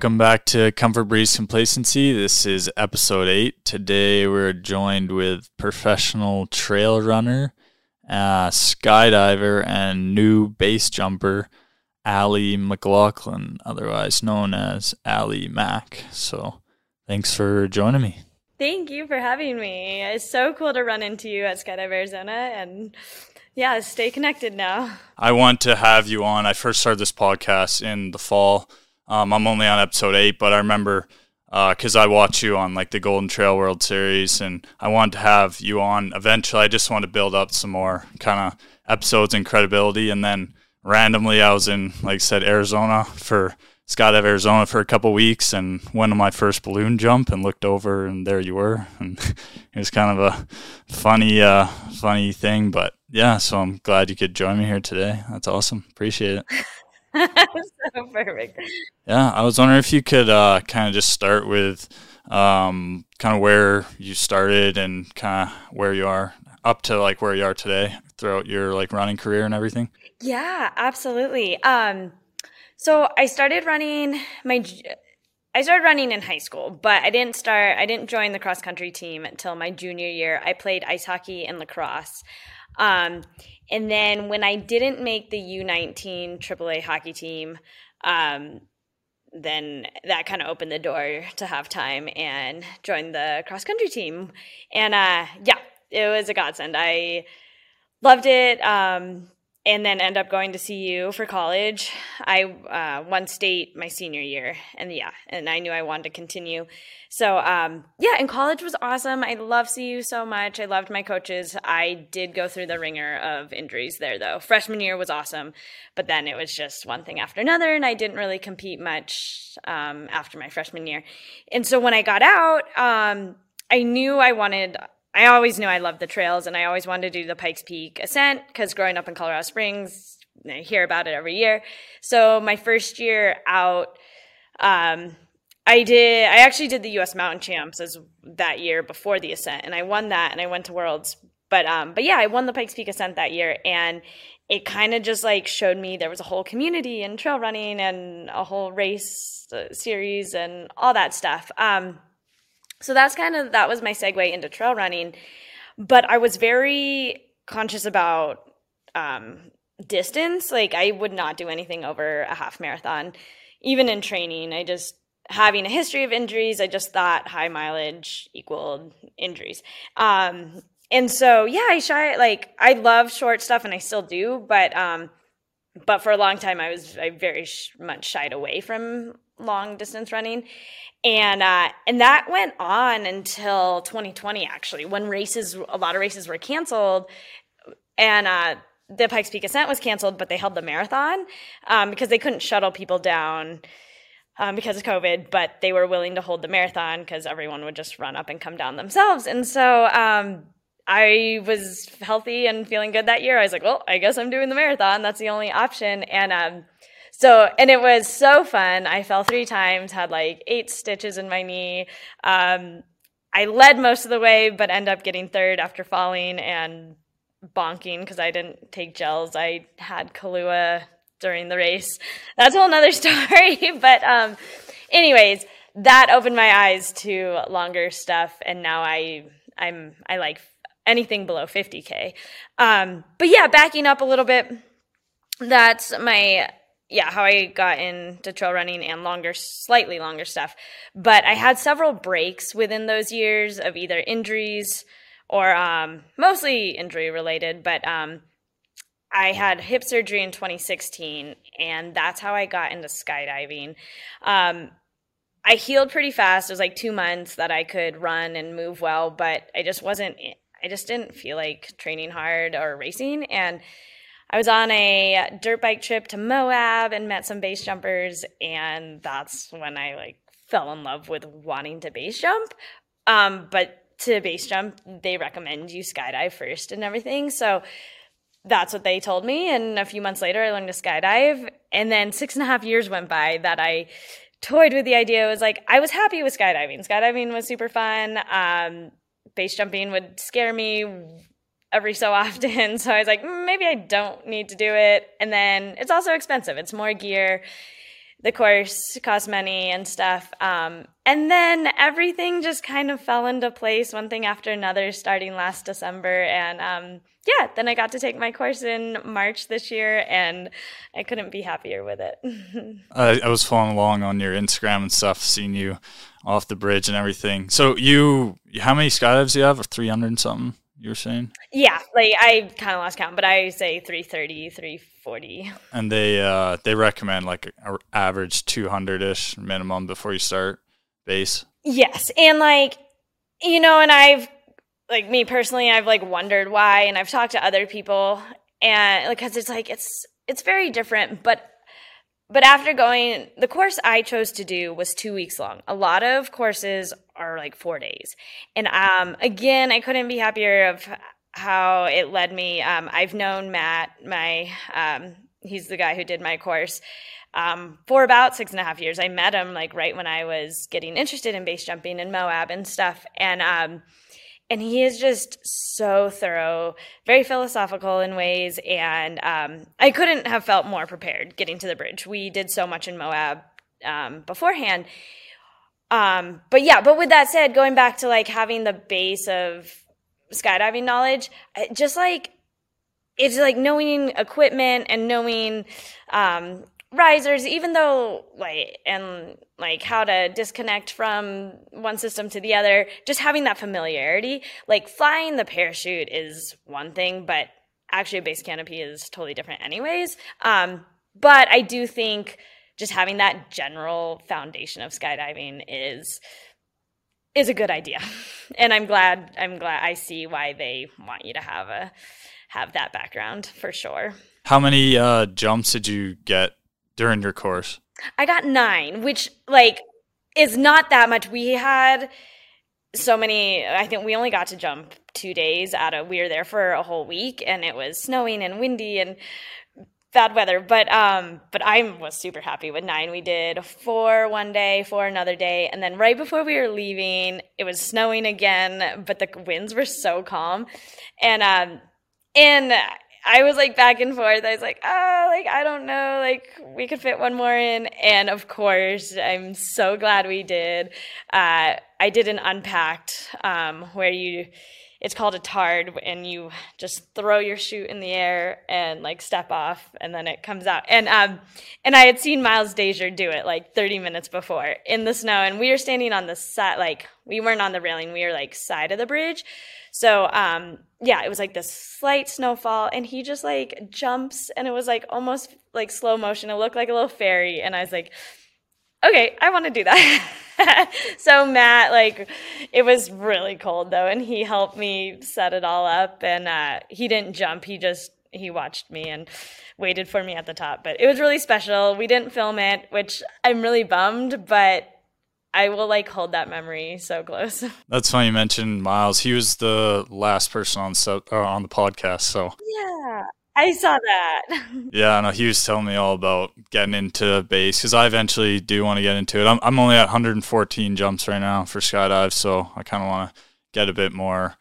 Welcome back to Comfort Breeds Complacency. This is episode eight. Today we're joined with professional trail runner, uh, skydiver, and new base jumper, Allie McLaughlin, otherwise known as Allie Mac. So thanks for joining me. Thank you for having me. It's so cool to run into you at Skydive Arizona and yeah, stay connected now. I want to have you on. I first started this podcast in the fall. Um, I'm only on episode eight, but I remember because uh, I watch you on like the Golden Trail World Series, and I wanted to have you on eventually. I just want to build up some more kind of episodes and credibility, and then randomly I was in, like said, Arizona for Skydive Arizona for a couple weeks and went on my first balloon jump and looked over and there you were. And it was kind of a funny uh funny thing but yeah so I'm glad you could join me here today. That's awesome. Appreciate it so perfect yeah I was wondering if you could uh kind of just start with um kind of where you started and kind of where you are up to like where you are today throughout your like running career and everything yeah absolutely um so I started running my I started running in high school, but I didn't start I didn't join the cross country team until my junior year. I played ice hockey and lacrosse. Um, and then when I didn't make the U19 AAA hockey team, um, then that kind of opened the door to have time and join the cross country team. And uh, yeah, it was a godsend. I loved it. Um, and then end up going to CU for college. I uh, won state my senior year, and yeah, and I knew I wanted to continue. So um, yeah, and college was awesome. I love CU so much. I loved my coaches. I did go through the ringer of injuries there, though. Freshman year was awesome, but then it was just one thing after another, and I didn't really compete much um, after my freshman year. And so when I got out, um, I knew I wanted I always knew I loved the trails and I always wanted to do the Pikes Peak ascent because growing up in Colorado Springs, I hear about it every year. So my first year out, um, I did. I actually did the U.S. Mountain Champs as that year before the ascent, and I won that, and I went to Worlds. But um, but yeah, I won the Pikes Peak ascent that year, and it kind of just like showed me there was a whole community in trail running and a whole race uh, series and all that stuff. Um, so that's kind of that was my segue into trail running. But I was very conscious about um, distance. Like I would not do anything over a half marathon, even in training. I just having a history of injuries. I just thought high mileage equaled injuries. Um, and so yeah, I shy like I love short stuff, and I still do. But um, but for a long time, I was I very sh- much shied away from long distance running and uh, and that went on until 2020 actually when races a lot of races were canceled and uh, the pikes peak ascent was canceled but they held the marathon um, because they couldn't shuttle people down um, because of covid but they were willing to hold the marathon because everyone would just run up and come down themselves and so um, I was healthy and feeling good that year. I was like, well, I guess I'm doing the marathon. That's the only option. And um, so, and it was so fun. I fell three times, had like eight stitches in my knee. Um, I led most of the way, but end up getting third after falling and bonking because I didn't take gels. I had Kahlua during the race. That's a whole nother story. but, um, anyways, that opened my eyes to longer stuff, and now I I'm I like anything below 50k. Um, but yeah, backing up a little bit, that's my yeah, how I got into trail running and longer, slightly longer stuff. But I had several breaks within those years of either injuries or um, mostly injury related. But um, I had hip surgery in 2016, and that's how I got into skydiving. Um, I healed pretty fast. It was like two months that I could run and move well, but I just wasn't, I just didn't feel like training hard or racing. And I was on a dirt bike trip to Moab and met some base jumpers, and that's when I like fell in love with wanting to base jump. Um, but to base jump, they recommend you skydive first and everything. So that's what they told me. And a few months later, I learned to skydive. And then six and a half years went by that I toyed with the idea. It was like I was happy with skydiving. Skydiving was super fun. Um, base jumping would scare me every so often. So I was like, mm, maybe I don't need to do it. And then it's also expensive. It's more gear. the course costs money and stuff. Um, and then everything just kind of fell into place, one thing after another, starting last December. And um, yeah, then I got to take my course in March this year, and I couldn't be happier with it. I, I was following along on your Instagram and stuff, seeing you off the bridge and everything. So you, how many skydives do you have? Three hundred something? You were saying? Yeah, like I kind of lost count, but I say 330, 340. And they uh, they recommend like an average two hundred ish minimum before you start base. Yes, and like you know, and I've like me personally, I've like wondered why, and I've talked to other people, and like because it's like it's it's very different, but but after going the course i chose to do was two weeks long. A lot of courses are like four days. And um, again i couldn't be happier of how it led me. Um, i've known matt my um, he's the guy who did my course um, for about six and a half years. I met him like right when i was getting interested in base jumping and moab and stuff. And um, and he is just so thorough, very philosophical in ways, and um, I couldn't have felt more prepared getting to the bridge. We did so much in Moab um, beforehand, um, but yeah. But with that said, going back to like having the base of skydiving knowledge, just like it's like knowing equipment and knowing um, risers even though like and like how to disconnect from one system to the other just having that familiarity like flying the parachute is one thing but actually a base canopy is totally different anyways. Um, but i do think just having that general foundation of skydiving is is a good idea. And i'm glad i'm glad i see why they want you to have a have that background for sure. How many uh, jumps did you get during your course? I got nine, which like is not that much. We had so many. I think we only got to jump two days out of. We were there for a whole week, and it was snowing and windy and bad weather. But um, but I was super happy with nine. We did four one day, four another day, and then right before we were leaving, it was snowing again, but the winds were so calm, and um, and I was like back and forth. I was like, oh, like I don't know, like we could fit one more in, and of course, I'm so glad we did. Uh, I did an unpacked um, where you, it's called a tard, and you just throw your chute in the air and like step off, and then it comes out. And um, and I had seen Miles Daisher do it like 30 minutes before in the snow, and we were standing on the side, like we weren't on the railing, we were like side of the bridge. So um, yeah, it was like this slight snowfall, and he just like jumps, and it was like almost like slow motion. It looked like a little fairy, and I was like, okay, I want to do that. so Matt, like, it was really cold though, and he helped me set it all up, and uh, he didn't jump. He just he watched me and waited for me at the top. But it was really special. We didn't film it, which I'm really bummed, but I will like hold that memory so close. That's funny you mentioned Miles. He was the last person on set, uh, on the podcast. So yeah, I saw that. yeah, no, he was telling me all about getting into base because I eventually do want to get into it. I'm I'm only at 114 jumps right now for skydive, so I kind of want to get a bit more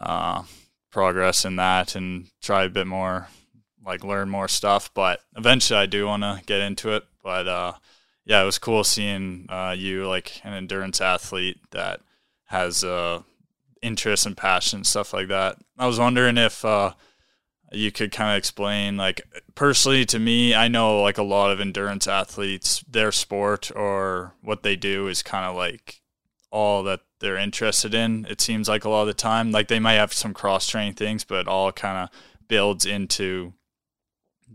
uh, progress in that and try a bit more, like learn more stuff. But eventually, I do want to get into it. But uh, yeah, it was cool seeing uh, you like an endurance athlete that has uh, interest and passion stuff like that. I was wondering if uh, you could kind of explain, like personally to me, I know like a lot of endurance athletes, their sport or what they do is kind of like all that they're interested in. It seems like a lot of the time, like they might have some cross training things, but all kind of builds into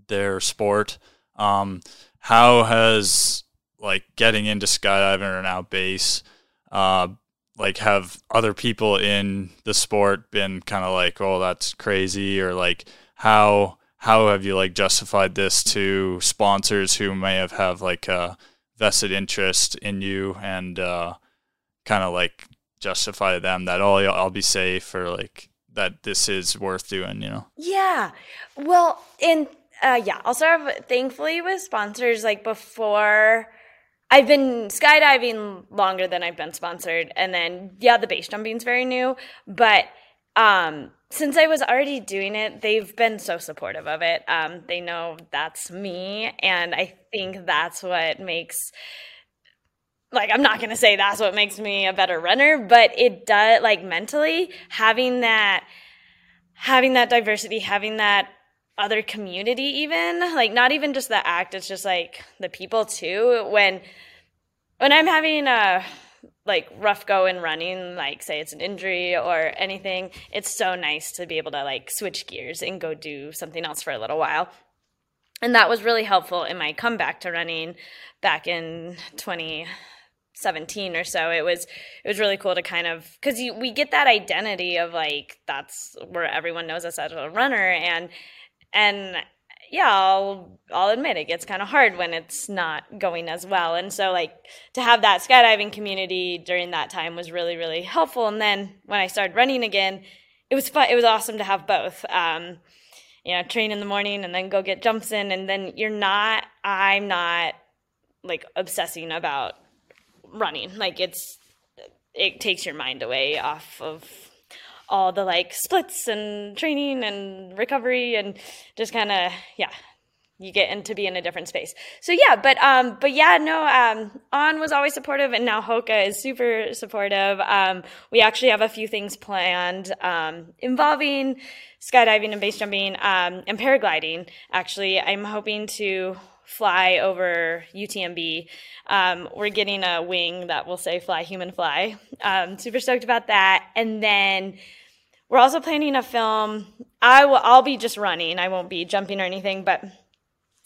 their sport. Um, how has like getting into skydiving or now base, uh, like have other people in the sport been kind of like, oh, that's crazy, or like how how have you like justified this to sponsors who may have have like a vested interest in you and uh, kind of like justify them that oh I'll be safe or like that this is worth doing, you know? Yeah. Well, and uh, yeah, I'll start off, thankfully with sponsors like before I've been skydiving longer than I've been sponsored. And then, yeah, the base jumping's very new, but um, since I was already doing it, they've been so supportive of it. Um, they know that's me, and I think that's what makes like I'm not to say that's what makes me a better runner, but it does like mentally having that having that diversity, having that other community even, like not even just the act, it's just like the people too when when I'm having a like rough go in running, like say it's an injury or anything, it's so nice to be able to like switch gears and go do something else for a little while. And that was really helpful in my comeback to running back in 2017 or so. It was it was really cool to kind of cuz we get that identity of like that's where everyone knows us as a runner and and yeah, I'll I'll admit it gets kind of hard when it's not going as well. And so like to have that skydiving community during that time was really really helpful. And then when I started running again, it was fun. It was awesome to have both. Um, you know, train in the morning and then go get jumps in, and then you're not. I'm not like obsessing about running. Like it's it takes your mind away off of all the like splits and training and recovery and just kind of yeah you get into be in a different space so yeah but um but yeah no um on was always supportive and now hoka is super supportive um we actually have a few things planned um involving skydiving and base jumping um and paragliding actually i'm hoping to fly over UTMB. Um, we're getting a wing that will say fly human fly. Um, super stoked about that. And then we're also planning a film. I will I'll be just running. I won't be jumping or anything, but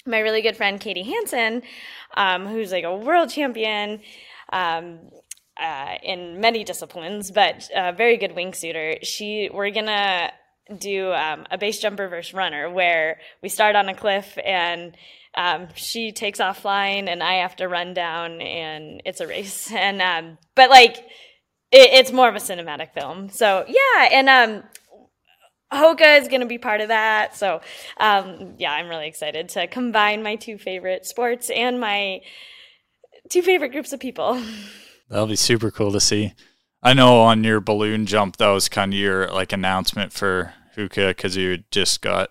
my really good friend Katie Hansen, um, who's like a world champion um, uh, in many disciplines, but a very good wingsuiter. She we're gonna do um, a base jumper versus runner where we start on a cliff and um, she takes off flying and I have to run down and it's a race. And um, but like it, it's more of a cinematic film. So yeah, and um, Hoka is going to be part of that. So um, yeah, I'm really excited to combine my two favorite sports and my two favorite groups of people. That'll be super cool to see. I know on your balloon jump, that was kind of your like announcement for Hoka because you just got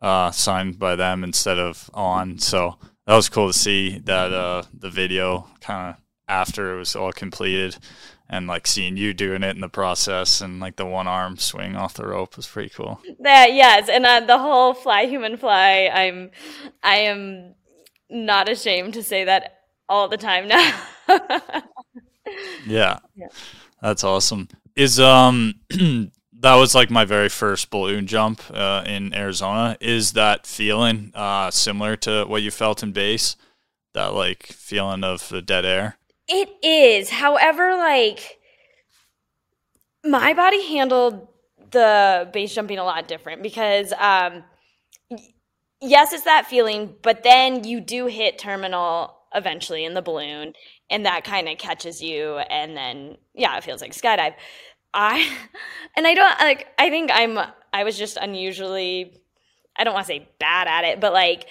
uh, signed by them instead of on. So that was cool to see that uh, the video kind of after it was all completed and like seeing you doing it in the process and like the one arm swing off the rope was pretty cool. That yes, and uh, the whole fly human fly. I'm I am not ashamed to say that all the time now. yeah. yeah. That's awesome. Is um that was like my very first balloon jump uh, in Arizona. Is that feeling uh, similar to what you felt in base? That like feeling of the dead air? It is. However, like my body handled the base jumping a lot different because um yes, it's that feeling, but then you do hit terminal eventually in the balloon and that kind of catches you and then yeah, it feels like skydive. I and I don't like I think I'm I was just unusually I don't want to say bad at it, but like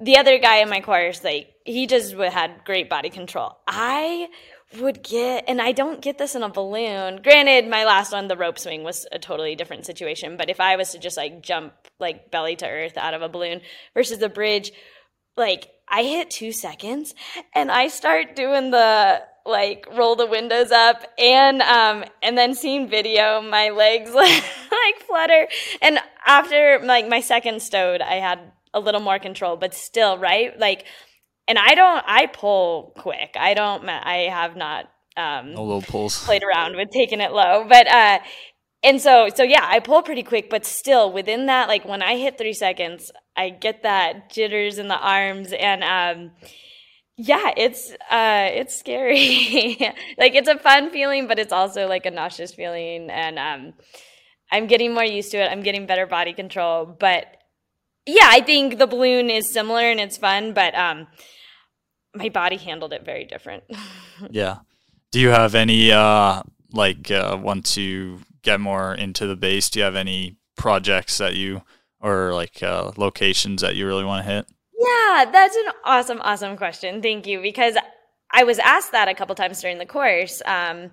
the other guy in my course, like he just had great body control. I would get, and I don't get this in a balloon. Granted, my last one, the rope swing, was a totally different situation. But if I was to just like jump like belly to earth out of a balloon versus the bridge, like I hit two seconds and I start doing the like roll the windows up and um and then seeing video my legs like, like flutter and after like my second stowed i had a little more control, but still, right? Like, and I don't, I pull quick. I don't, I have not, um, no low pulls played around with taking it low, but, uh, and so, so yeah, I pull pretty quick, but still within that, like when I hit three seconds, I get that jitters in the arms and, um, yeah, it's uh it's scary. like it's a fun feeling, but it's also like a nauseous feeling and um I'm getting more used to it. I'm getting better body control, but yeah, I think the balloon is similar and it's fun, but um, my body handled it very different. yeah. Do you have any uh like uh, once you get more into the base? Do you have any projects that you or like uh, locations that you really want to hit? Yeah, that's an awesome, awesome question. Thank you because I was asked that a couple times during the course, um,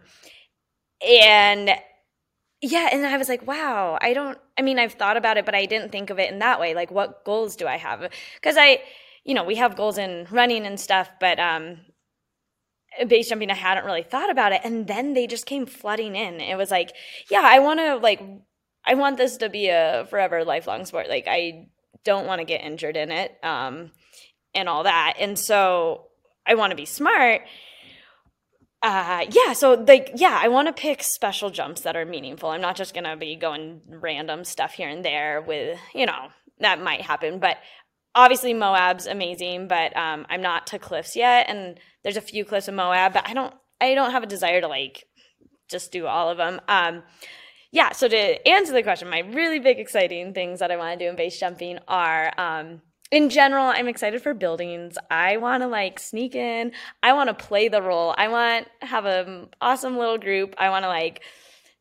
and yeah, and I was like, wow, I don't, I mean, I've thought about it, but I didn't think of it in that way. Like, what goals do I have? Because I, you know, we have goals in running and stuff, but um, base jumping, I hadn't really thought about it. And then they just came flooding in. It was like, yeah, I want to, like, I want this to be a forever lifelong sport. Like, I don't want to get injured in it um, and all that. And so I want to be smart uh yeah so like yeah i want to pick special jumps that are meaningful. I'm not just gonna be going random stuff here and there with you know that might happen but obviously moab's amazing but um i'm not to cliffs yet and there's a few cliffs in moab but i don't i don't have a desire to like just do all of them um yeah so to answer the question my really big exciting things that i want to do in base jumping are um in general, I'm excited for buildings. I want to like sneak in. I want to play the role. I want have an awesome little group. I want to like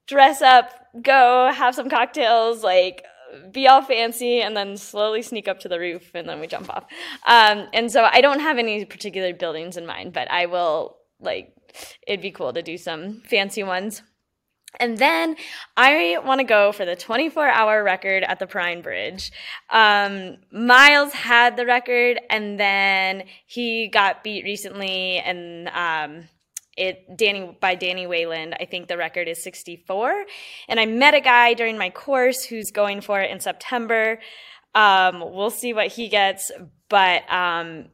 dress up, go have some cocktails, like be all fancy, and then slowly sneak up to the roof, and then we jump off. Um, and so I don't have any particular buildings in mind, but I will like. It'd be cool to do some fancy ones. And then I want to go for the 24 hour record at the Perrine Bridge. Um, Miles had the record and then he got beat recently and, um, it Danny by Danny Wayland. I think the record is 64. And I met a guy during my course who's going for it in September. Um, we'll see what he gets, but um,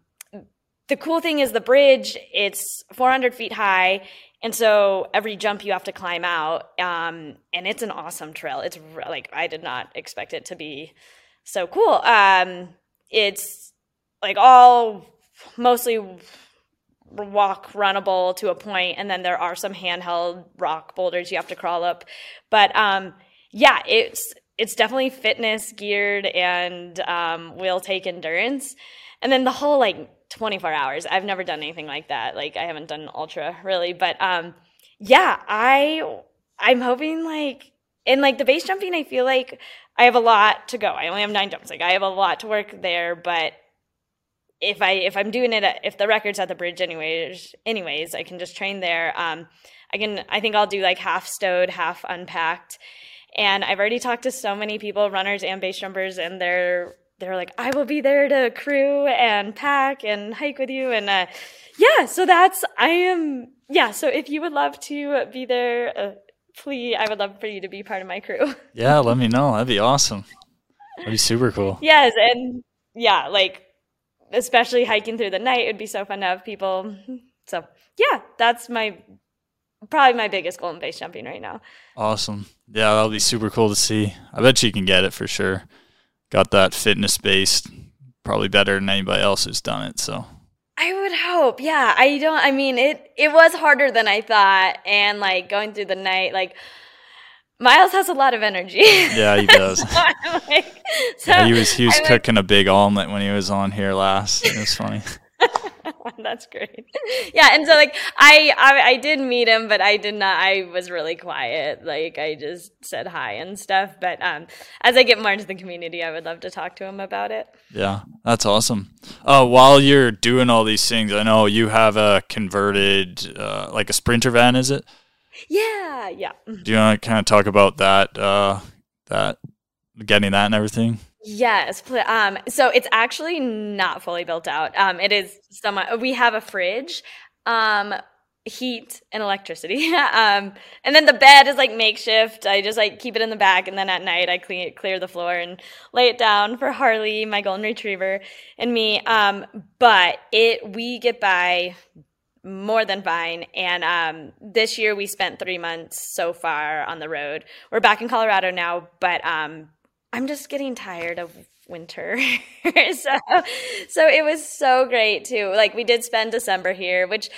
the cool thing is the bridge. It's 400 feet high. And so every jump you have to climb out, um, and it's an awesome trail. It's like I did not expect it to be so cool. Um, it's like all mostly walk runnable to a point, and then there are some handheld rock boulders you have to crawl up. But um, yeah, it's it's definitely fitness geared and um, will take endurance. And then the whole like 24 hours. I've never done anything like that. Like I haven't done ultra really, but um yeah, I I'm hoping like in like the base jumping I feel like I have a lot to go. I only have 9 jumps. Like I have a lot to work there, but if I if I'm doing it at, if the record's at the bridge anyways anyways, I can just train there. Um I can I think I'll do like half stowed, half unpacked. And I've already talked to so many people, runners and base jumpers, and they're like, I will be there to crew and pack and hike with you. And uh, yeah, so that's, I am, yeah, so if you would love to be there, uh, please, I would love for you to be part of my crew. Yeah, let me know. That'd be awesome. That'd be super cool. Yes. And yeah, like, especially hiking through the night, it would be so fun to have people. So yeah, that's my probably my biggest goal in base jumping right now. Awesome. Yeah, that'll be super cool to see. I bet you can get it for sure got that fitness based probably better than anybody else who's done it. So I would hope. Yeah. I don't I mean it it was harder than I thought and like going through the night like Miles has a lot of energy. Yeah, he does. so like, so yeah, he was he was I cooking like, a big omelet when he was on here last. It was funny. That's great. Yeah, and so like I, I I did meet him, but I did not. I was really quiet. Like I just said hi and stuff. But um, as I get more into the community, I would love to talk to him about it. Yeah, that's awesome. Uh, while you're doing all these things, I know you have a converted, uh, like a sprinter van, is it? Yeah, yeah. Do you want to kind of talk about that? Uh, that getting that and everything. Yes. Um, so it's actually not fully built out. Um, it is somewhat, we have a fridge, um, heat and electricity. um, and then the bed is like makeshift. I just like keep it in the back. And then at night I clean it, clear the floor and lay it down for Harley, my golden retriever and me. Um, but it, we get by more than fine. And um, this year we spent three months so far on the road. We're back in Colorado now, but um, I'm just getting tired of winter. so so it was so great too. Like we did spend December here, which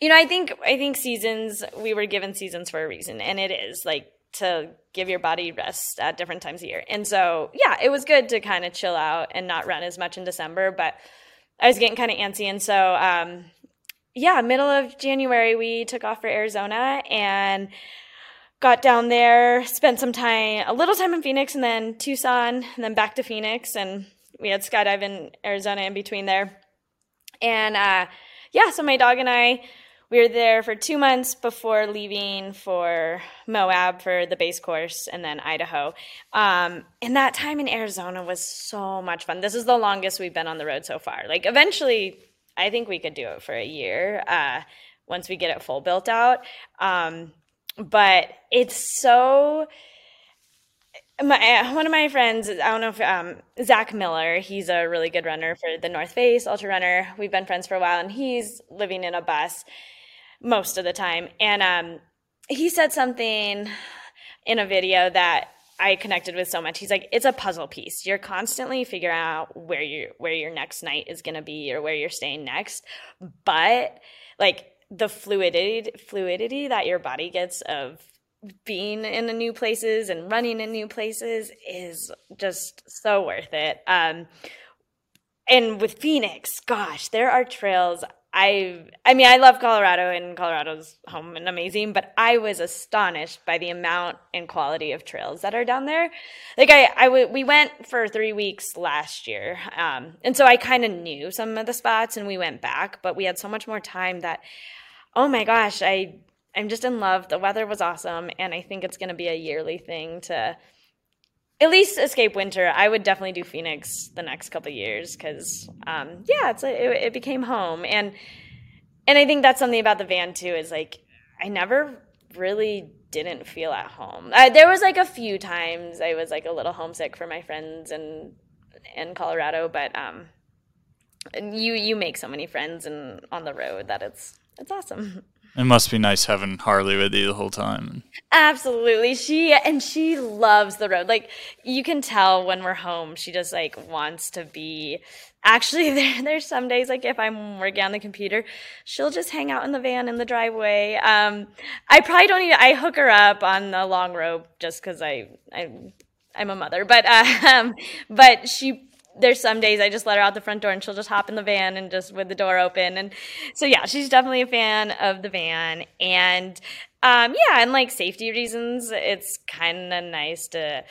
you know, I think I think seasons we were given seasons for a reason and it is like to give your body rest at different times of year. And so, yeah, it was good to kind of chill out and not run as much in December, but I was getting kind of antsy and so um yeah, middle of January we took off for Arizona and got down there, spent some time, a little time in Phoenix, and then Tucson, and then back to Phoenix, and we had skydive in Arizona in between there. And uh, yeah, so my dog and I we were there for two months before leaving for Moab for the base course and then Idaho. Um, and that time in Arizona was so much fun. This is the longest we've been on the road so far. Like, eventually, I think we could do it for a year uh, once we get it full built out. Um, but it's so my one of my friends, I don't know if um, Zach Miller, he's a really good runner for the North Face Ultra Runner. We've been friends for a while, and he's living in a bus most of the time. And um, he said something in a video that I connected with so much. He's like, it's a puzzle piece. You're constantly figuring out where you where your next night is going to be or where you're staying next, but like the fluidity fluidity that your body gets of being in the new places and running in new places is just so worth it. Um, and with Phoenix, gosh, there are trails. I I mean, I love Colorado and Colorado's home and amazing, but I was astonished by the amount and quality of trails that are down there. Like I, I w- we went for three weeks last year, um, and so I kind of knew some of the spots, and we went back, but we had so much more time that, oh my gosh, I I'm just in love. The weather was awesome, and I think it's going to be a yearly thing to at least escape winter. I would definitely do Phoenix the next couple years because, um, yeah, it's a, it, it became home, and and I think that's something about the van too. Is like I never really didn't feel at home. I, there was like a few times I was like a little homesick for my friends in in Colorado, but um, you you make so many friends and on the road that it's it's awesome. It must be nice having Harley with you the whole time. Absolutely. She and she loves the road. Like you can tell when we're home, she just like wants to be actually there there's some days like if I'm working on the computer, she'll just hang out in the van in the driveway. Um I probably don't even I hook her up on the long rope just cuz I I I'm a mother, but uh, um, but she there's some days I just let her out the front door and she'll just hop in the van and just with the door open. And so, yeah, she's definitely a fan of the van. And um, yeah, and like safety reasons, it's kind of nice to.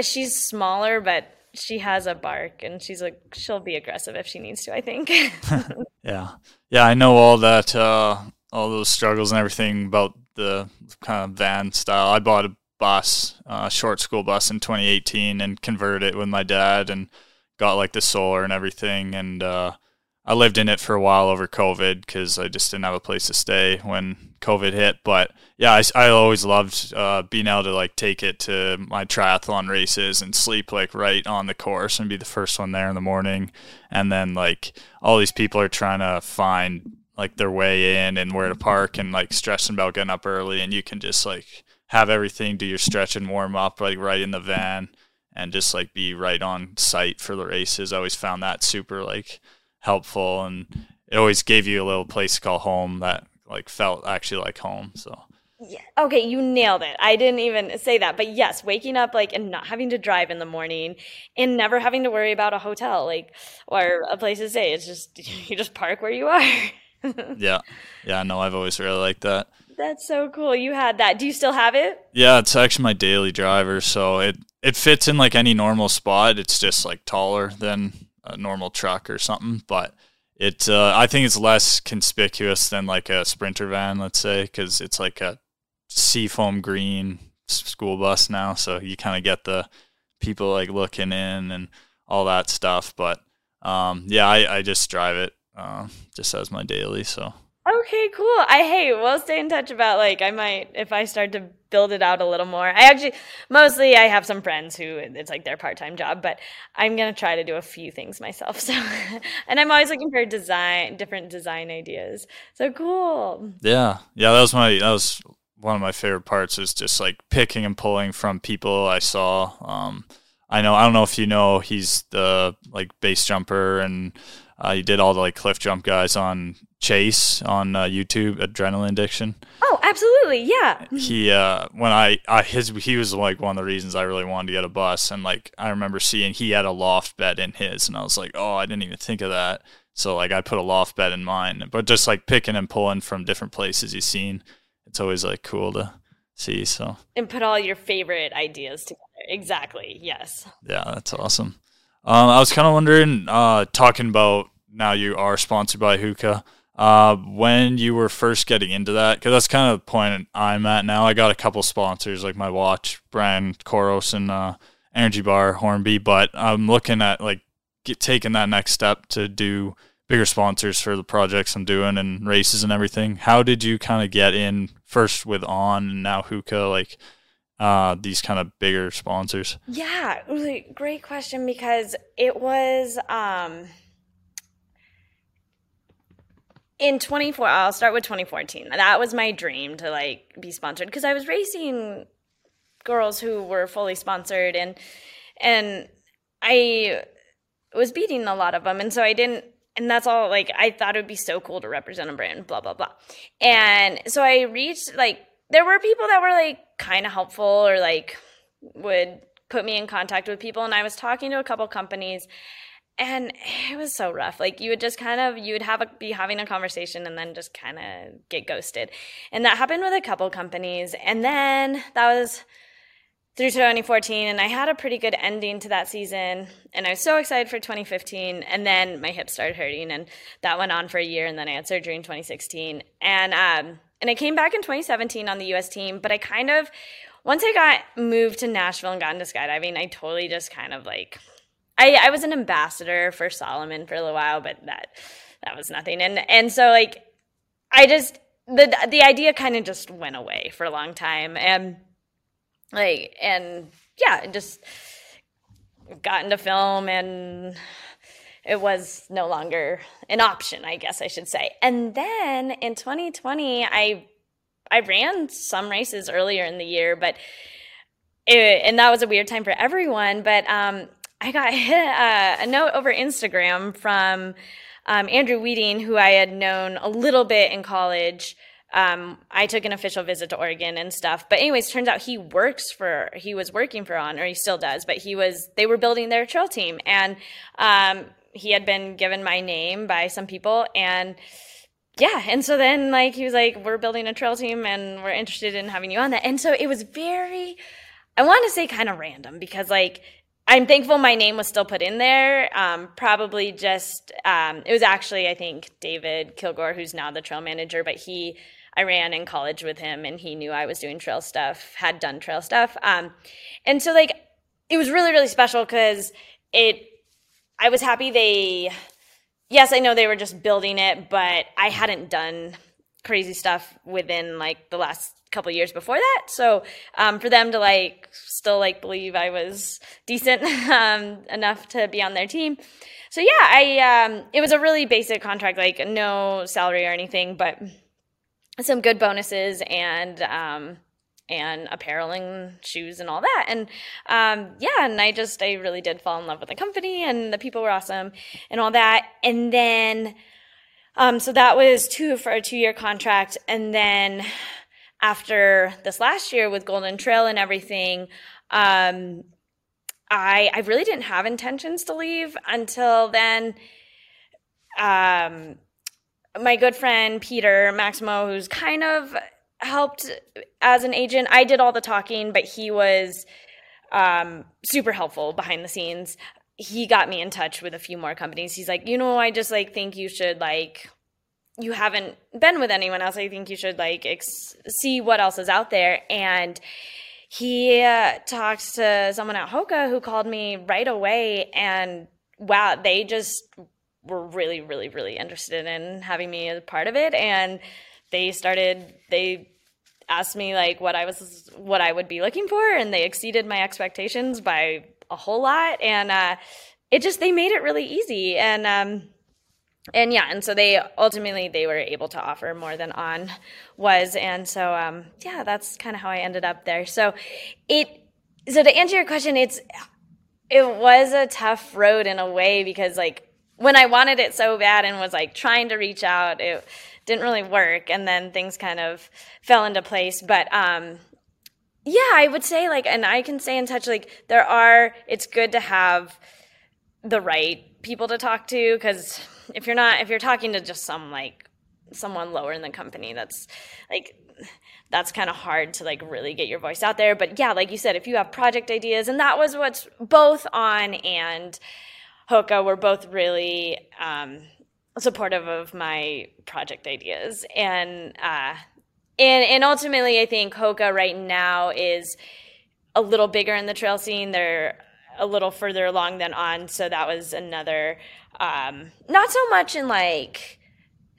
She's smaller, but she has a bark and she's like, she'll be aggressive if she needs to, I think. yeah. Yeah, I know all that, uh, all those struggles and everything about the kind of van style. I bought a bus, uh, short school bus in 2018, and converted it with my dad and got like the solar and everything. And uh, I lived in it for a while over COVID because I just didn't have a place to stay when COVID hit. But yeah, I, I always loved uh, being able to like take it to my triathlon races and sleep like right on the course and be the first one there in the morning. And then like all these people are trying to find like their way in and where to park and like stressing about getting up early and you can just like have everything, do your stretch and warm up like right in the van and just like be right on site for the races. I always found that super like helpful and it always gave you a little place to call home that like felt actually like home. So yeah. Okay, you nailed it. I didn't even say that, but yes, waking up like and not having to drive in the morning and never having to worry about a hotel like or a place to stay. It's just you just park where you are. yeah. Yeah, no, I've always really liked that. That's so cool. You had that. Do you still have it? Yeah, it's actually my daily driver, so it it fits in like any normal spot. It's just like taller than a normal truck or something, but it uh, I think it's less conspicuous than like a sprinter van, let's say, because it's like a seafoam green school bus now, so you kind of get the people like looking in and all that stuff. But um, yeah, I, I just drive it uh, just as my daily, so Okay, cool. I hey, we'll stay in touch about like I might if I start to build it out a little more. I actually mostly I have some friends who it's like their part-time job, but I'm going to try to do a few things myself. So and I'm always looking for design different design ideas. So cool. Yeah. Yeah, that was my that was one of my favorite parts is just like picking and pulling from people I saw um I know I don't know if you know he's the like base jumper and uh, he did all the like cliff jump guys on Chase on uh, YouTube, Adrenaline Addiction. Oh, absolutely, yeah. He uh, when I, I his he was like one of the reasons I really wanted to get a bus, and like I remember seeing he had a loft bed in his, and I was like, oh, I didn't even think of that. So like I put a loft bed in mine, but just like picking and pulling from different places you've seen, it's always like cool to see. So and put all your favorite ideas together. Exactly. Yes. Yeah, that's awesome. Um, I was kind of wondering, uh, talking about now you are sponsored by Hoka. Uh, when you were first getting into that, because that's kind of the point I'm at now. I got a couple sponsors like my watch brand, Coros, and uh, Energy Bar, Hornby. But I'm looking at like get, taking that next step to do bigger sponsors for the projects I'm doing and races and everything. How did you kind of get in first with On and now Hoka? Like uh, these kind of bigger sponsors? Yeah, really great question because it was um, in 24. I'll start with 2014. That was my dream to like be sponsored because I was racing girls who were fully sponsored and and I was beating a lot of them, and so I didn't. And that's all. Like I thought it would be so cool to represent a brand. Blah blah blah. And so I reached like there were people that were like kind of helpful or like would put me in contact with people. And I was talking to a couple companies and it was so rough. Like you would just kind of you would have a, be having a conversation and then just kind of get ghosted. And that happened with a couple companies. And then that was through 2014 and I had a pretty good ending to that season. And I was so excited for 2015 and then my hip started hurting and that went on for a year and then I had surgery in 2016 and um and I came back in 2017 on the US team but I kind of once I got moved to Nashville and got into skydiving I totally just kind of like I I was an ambassador for Salomon for a little while but that that was nothing. And and so like I just the the idea kind of just went away for a long time. And like and yeah and just got into film and it was no longer an option i guess i should say and then in 2020 i i ran some races earlier in the year but it, and that was a weird time for everyone but um, i got a, a note over instagram from um, andrew Wheating, who i had known a little bit in college um, I took an official visit to Oregon and stuff. But anyways, turns out he works for he was working for On, or he still does. But he was they were building their trail team, and um, he had been given my name by some people, and yeah, and so then like he was like, we're building a trail team, and we're interested in having you on that. And so it was very, I want to say kind of random because like I'm thankful my name was still put in there. Um, probably just um, it was actually I think David Kilgore, who's now the trail manager, but he I ran in college with him and he knew I was doing trail stuff, had done trail stuff. Um, and so like it was really, really special because it, I was happy they, yes, I know they were just building it, but I hadn't done crazy stuff within like the last couple years before that. So um, for them to like still like believe I was decent um, enough to be on their team. So yeah, I um, it was a really basic contract, like no salary or anything, but some good bonuses and um, and apparel and shoes and all that. And um, yeah, and I just I really did fall in love with the company and the people were awesome and all that. And then um, so that was two for a two year contract. And then after this last year with Golden Trail and everything, um, I I really didn't have intentions to leave until then. Um, my good friend Peter Maksimow, who's kind of helped as an agent. I did all the talking, but he was um, super helpful behind the scenes. He got me in touch with a few more companies. He's like, you know, I just like think you should like you haven't been with anyone else. I think you should like ex- see what else is out there. And he uh, to someone at Hoka who called me right away, and wow, they just were really, really, really interested in having me as part of it. And they started, they asked me like what I was, what I would be looking for, and they exceeded my expectations by a whole lot. And uh, it just, they made it really easy. And, um, and yeah, and so they ultimately they were able to offer more than on was, and so um, yeah, that's kind of how I ended up there. So it so to answer your question, it's it was a tough road in a way because like when I wanted it so bad and was like trying to reach out, it didn't really work. And then things kind of fell into place. But, um, yeah, I would say like, and I can stay in touch. Like there are, it's good to have the right people to talk to because if you're not, if you're talking to just some like someone lower in the company, that's like, that's kind of hard to like really get your voice out there. But yeah, like you said, if you have project ideas, and that was what's both on and Hoka were both really um, supportive of my project ideas and uh, and and ultimately I think Hoka right now is a little bigger in the trail scene. They're a little further along than on, so that was another um, not so much in like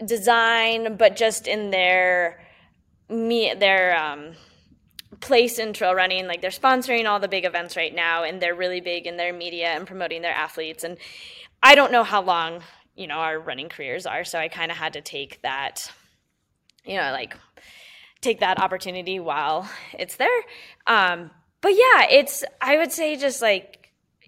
design, but just in their me their um, place in trail running. Like they're sponsoring all the big events right now, and they're really big in their media and promoting their athletes. And I don't know how long you know our running careers are, so I kind of had to take that, you know, like take that opportunity while it's there. Um, but yeah, it's I would say just like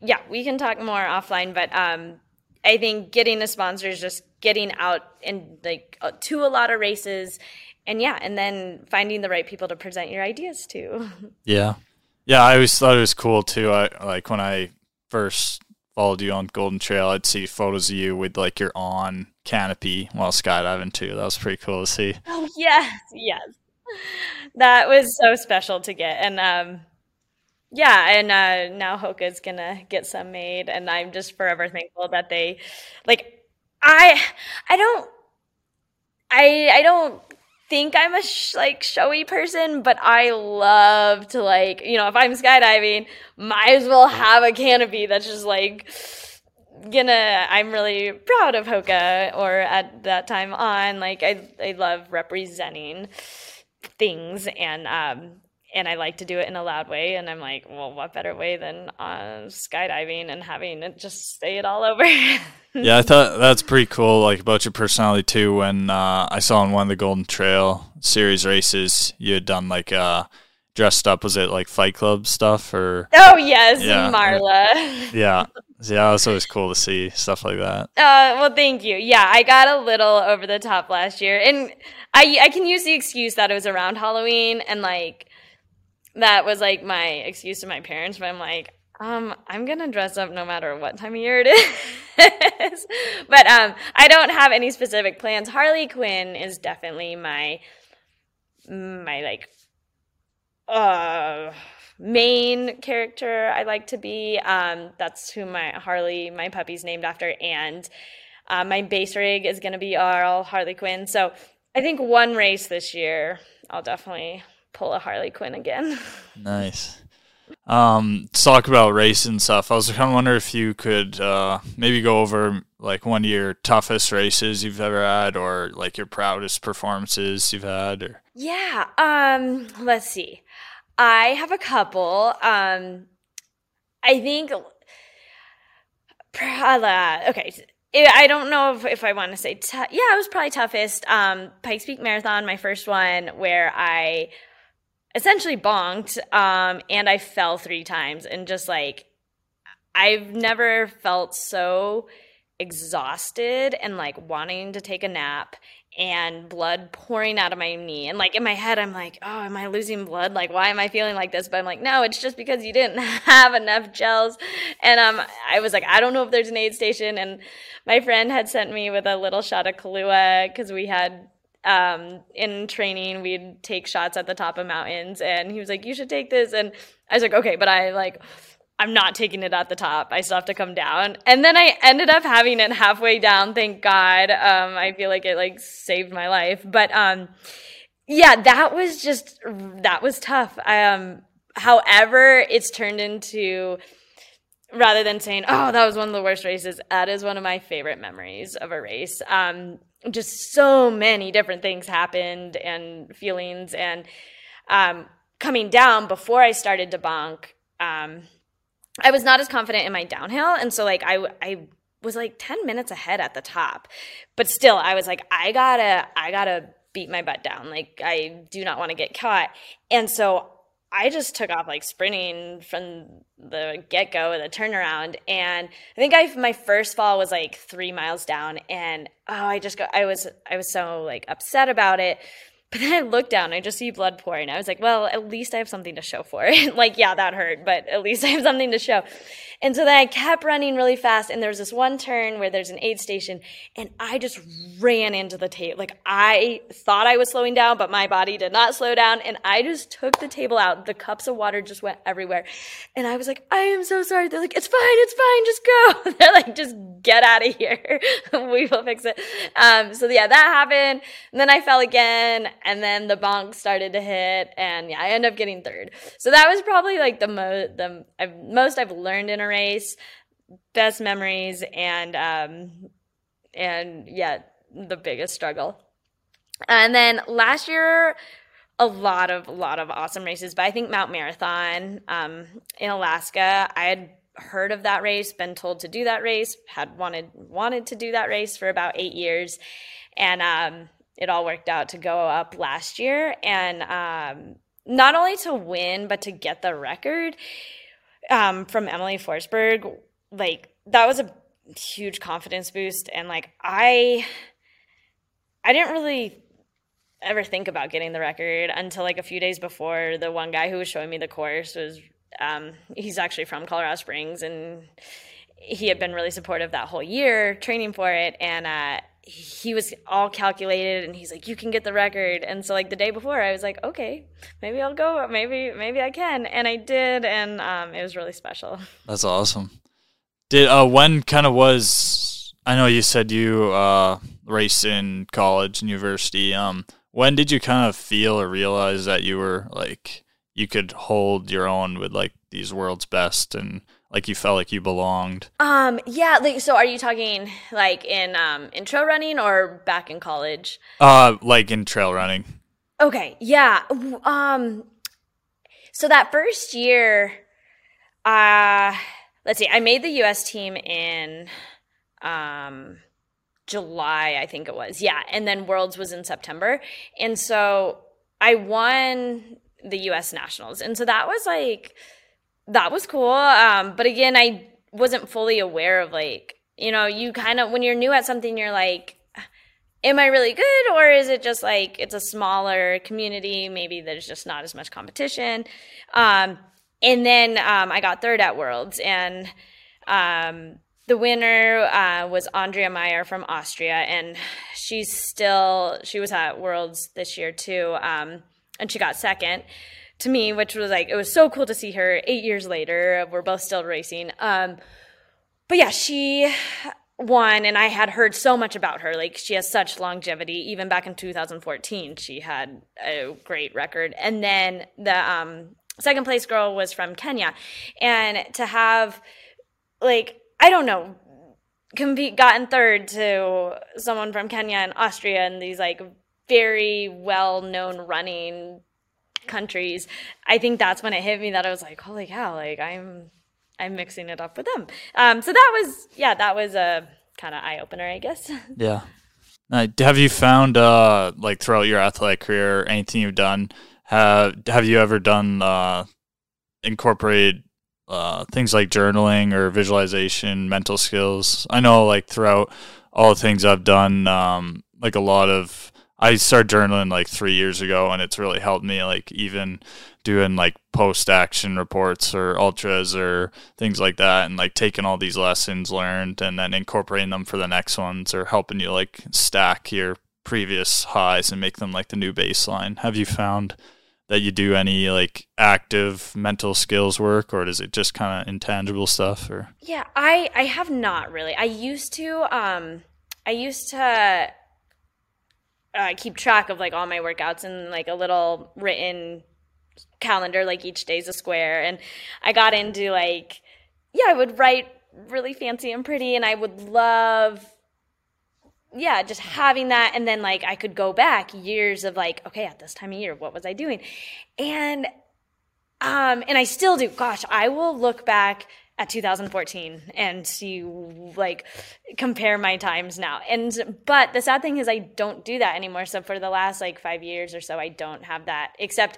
yeah, we can talk more offline, but um, I think getting a sponsor is just getting out and like uh, to a lot of races and yeah, and then finding the right people to present your ideas to. Yeah. Yeah, I always thought it was cool too. I like when I first followed you on Golden Trail, I'd see photos of you with like your on canopy while skydiving too. That was pretty cool to see. Oh yes, yes. That was so special to get. And um yeah, and uh now Hoka's gonna get some made and I'm just forever thankful that they like I I don't I I don't think I'm a sh- like showy person, but I love to like, you know, if I'm skydiving, might as well have a canopy that's just like gonna I'm really proud of Hoka or at that time on like I I love representing things and um and I like to do it in a loud way. And I'm like, well, what better way than uh, skydiving and having it just say it all over? yeah, I thought that's pretty cool. Like about your personality too. When uh, I saw in one of the Golden Trail series races, you had done like uh, dressed up. Was it like Fight Club stuff or? Oh yes, yeah. Marla. yeah. Yeah, it was always cool to see stuff like that. Uh, well, thank you. Yeah, I got a little over the top last year, and I I can use the excuse that it was around Halloween, and like that was like my excuse to my parents, but I'm like, um, I'm gonna dress up no matter what time of year it is. but um, I don't have any specific plans. Harley Quinn is definitely my my like uh main character I like to be. Um, that's who my Harley, my puppy's named after, and uh, my base rig is gonna be all Harley Quinn. So I think one race this year, I'll definitely pull a Harley Quinn again. Nice. Um, talk about race and stuff. I was kind of wondering if you could uh, maybe go over like one of your toughest races you've ever had, or like your proudest performances you've had. Or yeah. Um, let's see. I have a couple. Um, I think. Uh, okay, I don't know if, if I want to say, t- yeah, it was probably toughest. Um, Pikes Peak Marathon, my first one, where I essentially bonked um, and I fell three times and just like I've never felt so exhausted and like wanting to take a nap and blood pouring out of my knee. And like in my head, I'm like, oh, am I losing blood? Like, why am I feeling like this? But I'm like, no, it's just because you didn't have enough gels. And um, I was like, I don't know if there's an aid station. And my friend had sent me with a little shot of Kahlua because we had um, in training, we'd take shots at the top of mountains, and he was like, "You should take this," and I was like, "Okay," but I like. I'm not taking it at the top. I still have to come down. And then I ended up having it halfway down. Thank God. Um, I feel like it like saved my life. But um, yeah, that was just that was tough. Um, however, it's turned into rather than saying, "Oh, that was one of the worst races," that is one of my favorite memories of a race. Um, just so many different things happened and feelings and um, coming down before I started to. Um, I was not as confident in my downhill, and so like I I was like ten minutes ahead at the top, but still I was like I gotta I gotta beat my butt down. Like I do not want to get caught, and so I just took off like sprinting from the get go, the turnaround, and I think I my first fall was like three miles down, and oh, I just got I was I was so like upset about it, But then I look down, I just see blood pouring. I was like, well, at least I have something to show for it. like, yeah, that hurt, but at least I have something to show. And so then I kept running really fast. And there was this one turn where there's an aid station and I just ran into the table. Like I thought I was slowing down, but my body did not slow down. And I just took the table out. The cups of water just went everywhere. And I was like, I am so sorry. They're like, it's fine. It's fine. Just go. They're like, just get out of here. we will fix it. Um, so yeah, that happened. And then I fell again. And then the bonk started to hit. And yeah, I end up getting third. So that was probably like the most, the I've, most I've learned in a race, best memories, and um, and yeah, the biggest struggle. And then last year, a lot of a lot of awesome races, but I think Mount Marathon um, in Alaska, I had heard of that race, been told to do that race, had wanted wanted to do that race for about eight years, and um, it all worked out to go up last year, and um, not only to win but to get the record um, from Emelie Forsberg, like that was a huge confidence boost, and like I, I didn't really ever think about getting the record until like a few days before. The one guy who was showing me the course was, um, he's actually from Colorado Springs, and he had been really supportive that whole year training for it, and uh, he was all calculated and he's like you can get the record. And so like the day before i was like okay maybe i'll go maybe maybe i can. And i did and um, it was really special. That's awesome. Did uh when kind of was i know you said you uh raced in college and university um when did you kind of feel or realize that you were like you could hold your own with like these world's best and like you felt like you belonged? Um yeah like so are you talking like in um in trail running or back in college? Uh like in trail running. Okay yeah um so that first year uh let's see i made the us team in um july i think it was yeah and then worlds was in september and so i won the us nationals and so that was like that was cool. Um, but again, I wasn't fully aware of like, you know, you kind of, when you're new at something, you're like, am I really good? Or is it just like it's a smaller community? Maybe there's just not as much competition. Um, and then um, I got third at Worlds, and um, the winner uh, was Andrea Mayr from Austria, and she's still she was at Worlds this year too, um, and she got second to me, which was like it was so cool to see her eight years later. We're both still racing. Um, but yeah, she won, and I had heard so much about her. Like she has such longevity. Even back in 2014, she had a great record. And then the um, second place girl was from Kenya, and to have like I don't know compete gotten third to someone from Kenya and Austria and these like very well known running countries, I think that's when it hit me that I was like, holy cow, like I'm I'm mixing it up with them. Um, so that was yeah, that was a kind of eye opener, I guess. Yeah. Uh, have you found uh, like throughout your athletic career, anything you've done, have have you ever done uh, incorporated uh, things like journaling or visualization, mental skills? I know like throughout all the things I've done, um, like a lot of I started journaling like three years ago, and it's really helped me. Like even doing like post action reports or ultras or things like that, and like taking all these lessons learned and then incorporating them for the next ones, or helping you like stack your previous highs and make them like the new baseline. Have you found that you do any like active mental skills work, or is it just kind of intangible stuff? Or yeah, I I have not really. I used to. um I used to uh, keep track of like all my workouts and like a little written calendar like each day's a square. And i got into like yeah i would write really fancy and pretty and i would love yeah just having that. And then like i could go back years of like okay at this time of year what was i doing? And um and i still do. Gosh i will look back at 2014 and see like compare my times now and but the sad thing is i don't do that anymore so for the last like five years or so i don't have that except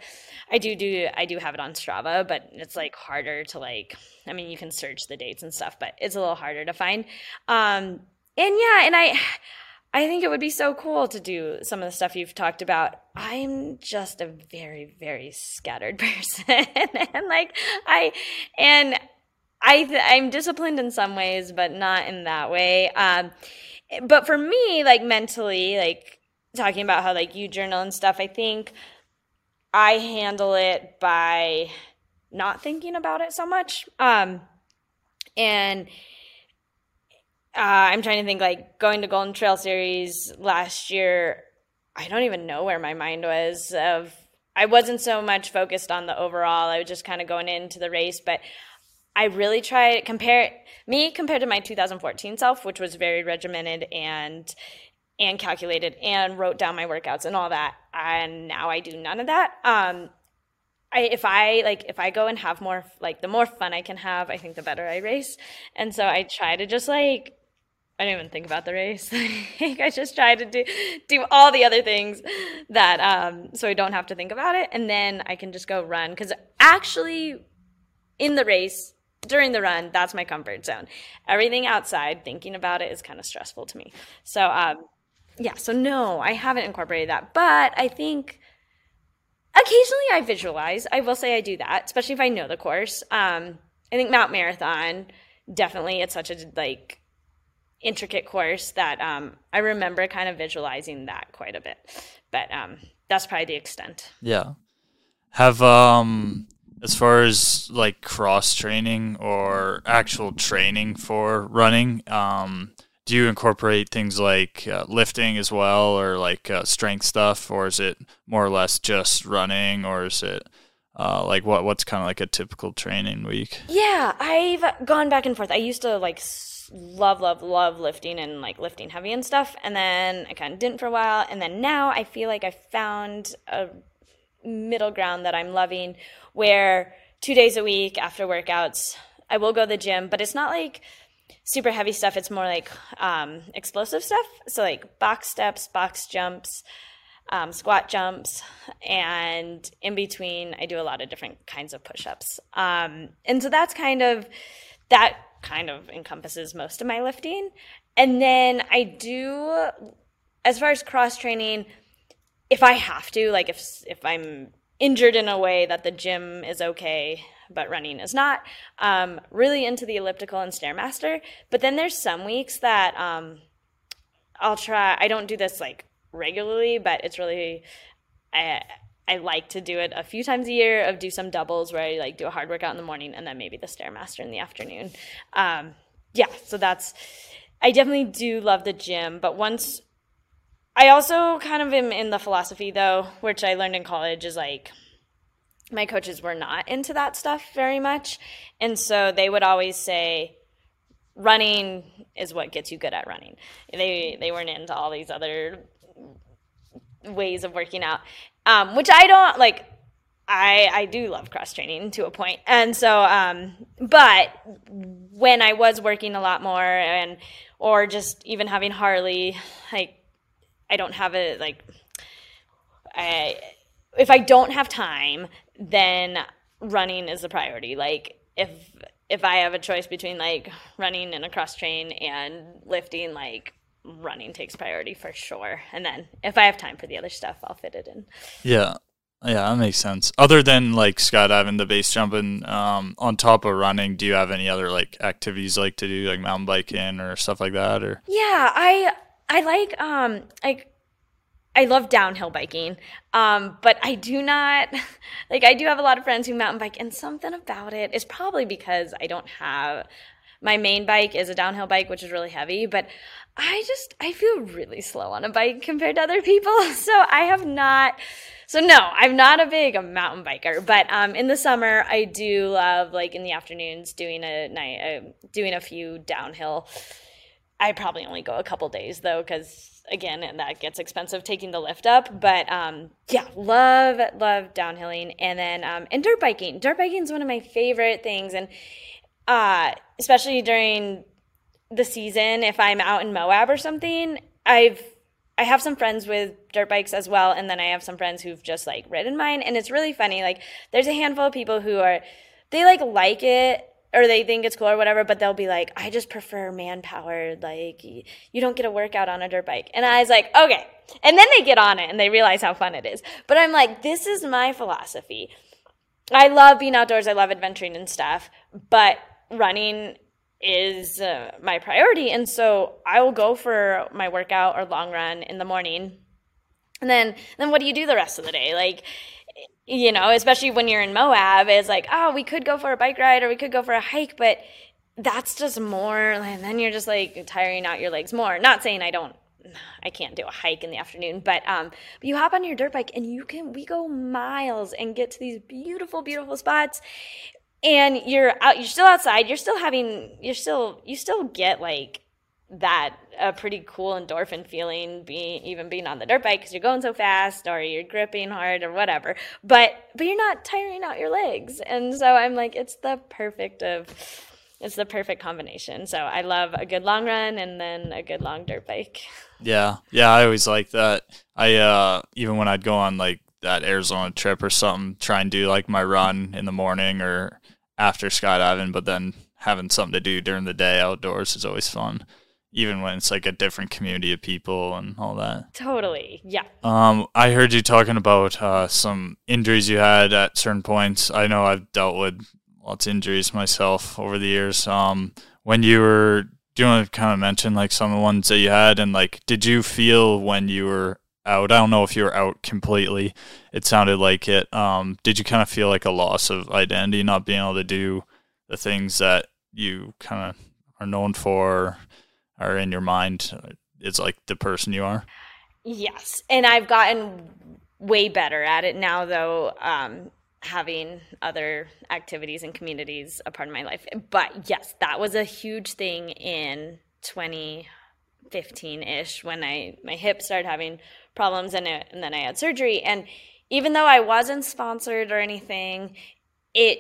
i do do i do have it on strava but it's like harder to like i mean you can search the dates and stuff but it's a little harder to find um and yeah and i I think it would be so cool to do some of the stuff you've talked about. I'm just a very, very scattered person. and like, I, and I, I'm disciplined in some ways, but not in that way. Um, but for me, like mentally, like talking about how like you journal and stuff, I think I handle it by not thinking about it so much. Um, and uh, I'm trying to think like going to Golden Trail Series last year. I don't even know where my mind was. Of I wasn't so much focused on the overall. I was just kind of going into the race, but I really tried compare me compared to my 2014 self, which was very regimented and and calculated and wrote down my workouts and all that. And now I do none of that. Um, I, if I like if I go and have more like the more fun I can have, I think the better I race. And so I try to just like I don't even think about the race. I just try to do do all the other things that um so I don't have to think about it and then I can just go run cuz actually in the race during the run that's my comfort zone. Everything outside thinking about it is kind of stressful to me. So um yeah, so no, I haven't incorporated that, but I think occasionally I visualize. I will say I do that, especially if I know the course. Um I think Mount Marathon definitely it's such a like intricate course that um, I remember kind of visualizing that quite a bit. But um, that's probably the extent. Yeah. Have um as far as like cross training or actual training for running, um, do you incorporate things like uh, lifting as well, or like uh, strength stuff, or is it more or less just running, or is it uh, like what what's kind of like a typical training week? Yeah, I've gone back and forth. I used to like love, love, love lifting and like lifting heavy and stuff. And then I kind of didn't for a while. And then now I feel like I found a middle ground that I'm loving where two days a week after workouts, I will go to the gym, but it's not like super heavy stuff. It's more like um, explosive stuff. So, like box steps, box jumps, um, squat jumps, and in between, I do a lot of different kinds of push ups. Um, and so that's kind of that kind of encompasses most of my lifting. And then I do, as far as cross training, if I have to, like if if I'm injured in a way that the gym is okay, but running is not, um, really into the elliptical and stairmaster. But then there's some weeks that um, I'll try. I don't do this like regularly, but it's really I I like to do it a few times a year of do some doubles where I like do a hard workout in the morning and then maybe the stairmaster in the afternoon. Um, yeah, so that's I definitely do love the gym, but once I also kind of am in the philosophy though, which I learned in college is like my coaches were not into that stuff very much. And so they would always say running is what gets you good at running. They they weren't into all these other ways of working out um, which I don't like. I I do love cross training to a point, and so um, but when I was working a lot more and or just even having Harley, like I don't have it like I if I don't have time, then running is the priority. Like if if I have a choice between like running in a cross train and lifting, like running takes priority for sure. And then if I have time for the other stuff, I'll fit it in. Yeah. Yeah, that makes sense. Other than like skydiving, the base jumping, um, on top of running, do you have any other like activities like to do, like mountain biking or stuff like that? Or yeah, I I like um like I love downhill biking, um, but I do not like. I do have a lot of friends who mountain bike, and something about it is probably because I don't have my main bike is a downhill bike, which is really heavy, but I just I feel really slow on a bike compared to other people. So I have not so no, I'm not a big mountain biker, but um, in the summer I do love like in the afternoons doing a night uh, doing a few downhill. I probably only go a couple days though because again that gets expensive taking the lift up. But um, yeah love love downhilling and then um, and dirt biking. Dirt biking is one of my favorite things. And uh, especially during the season, if I'm out in Moab or something, I've I have some friends with dirt bikes as well, and then I have some friends who've just like ridden mine, and it's really funny. Like, there's a handful of people who are they like like it, or they think it's cool or whatever, but they'll be like, I just prefer man powered. Like, you don't get a workout on a dirt bike. And I was like, okay. And then they get on it and they realize how fun it is. But I'm like, this is my philosophy. I love being outdoors. I love adventuring and stuff, but running is uh, my priority. And so I will go for my workout or long run in the morning. And then, then what do you do the rest of the day? Like, you know, especially when you're in Moab, it's like, oh, we could go for a bike ride or we could go for a hike, but that's just more, and then you're just like tiring out your legs more. Not saying I don't, I can't do a hike in the afternoon, but um, you hop on your dirt bike and you can, we go miles and get to these beautiful, beautiful spots, and you're out, you're still outside, you're still having, you're still, you still get like that a pretty cool endorphin feeling being even being on the dirt bike because you're going so fast or you're gripping hard or whatever. But but you're not tiring out your legs. And so i'm like it's the perfect of it's the perfect combination. So i love a good long run and then a good long dirt bike. Yeah. Yeah i always like that. I uh even when i'd go on like that arizona trip or something try and do like my run in the morning or after skydiving but then having something to do during the day outdoors is always fun even when it's like a different community of people and all that. Totally. Yeah. Um, I heard you talking about uh, some injuries you had at certain points. I know I've dealt with lots of injuries myself over the years. Um, when you were, do you want to kind of mention like some of the ones that you had and like, did you feel when you were out? I don't know if you were out completely. It sounded like it. Um, did you kind of feel like a loss of identity, not being able to do the things that you kind of are known for? Or in your mind is like the person you are? Yes. And I've gotten way better at it now, though, um, having other activities and communities a part of my life. But yes, that was a huge thing in 2015 ish when I my hip started having problems it, and then I had surgery. And even though I wasn't sponsored or anything, it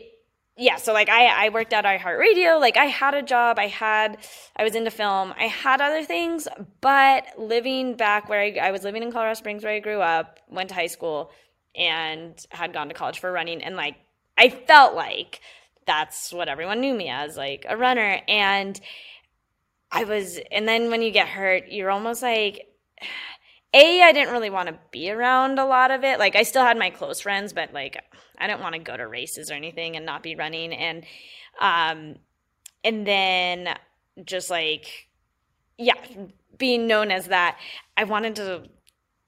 yeah, so like I, I worked at iHeartRadio, like I had a job, I had, I was into film, I had other things, but living back where I, I was living in Colorado Springs where I grew up, went to high school, and had gone to college for running, and like I felt like that's what everyone knew me as, like a runner, and I was, and then when you get hurt, you're almost like, a, I didn't really want to be around a lot of it. Like I still had my close friends, but like I didn't want to go to races or anything and not be running. And um and then just like yeah, being known as that, I wanted to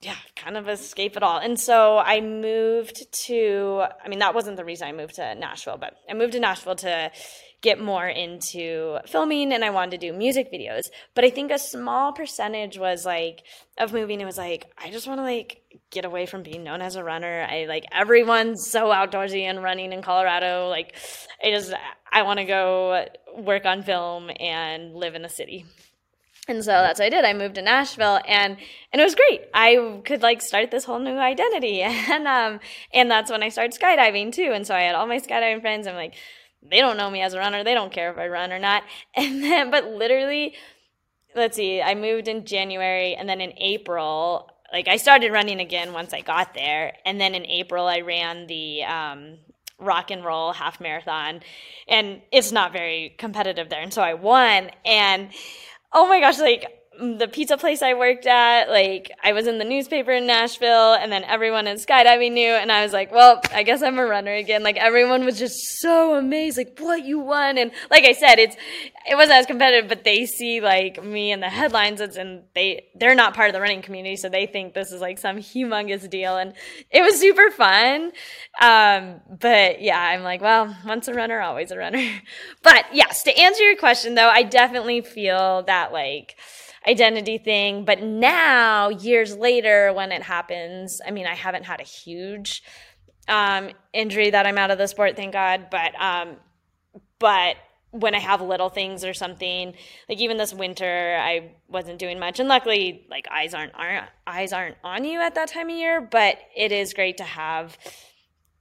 yeah, kind of escape it all. And so I moved to I mean that wasn't the reason I moved to Nashville, but I moved to Nashville to get more into filming and I wanted to do music videos. But I think a small percentage was like of moving it was like I just want to like get away from being known as a runner. I like everyone's so outdoorsy and running in Colorado. Like I just I want to go work on film and live in the city. And so that's what I did. I moved to Nashville and and it was great. I could like start this whole new identity. And um and that's when I started skydiving too. And so I had all my skydiving friends. I'm like, they don't know me as a runner. They don't care if I run or not. And then, but literally, let's see, I moved in January and then in April, like I started running again once I got there. And then in April, I ran the, um, rock and roll half marathon and it's not very competitive there and so i won and oh my gosh like the pizza place I worked at, like I was in the newspaper in Nashville and then everyone in skydiving knew and I was like, well, I guess I'm a runner again. Like everyone was just so amazed, like what you won. And like I said, it's, it wasn't as competitive, but they see like me in the headlines and they, they're not part of the running community. So they think this is like some humongous deal. And it was super fun. Um, but yeah, I'm like, well, once a runner, always a runner. but yes, to answer your question though, I definitely feel that like, identity thing. But now, years later, when it happens, I mean, I haven't had a huge um, injury that I'm out of the sport, thank God. But um, but when I have little things or something, like even this winter, I wasn't doing much, and luckily, like eyes aren't, aren't eyes aren't on you at that time of year. But it is great to have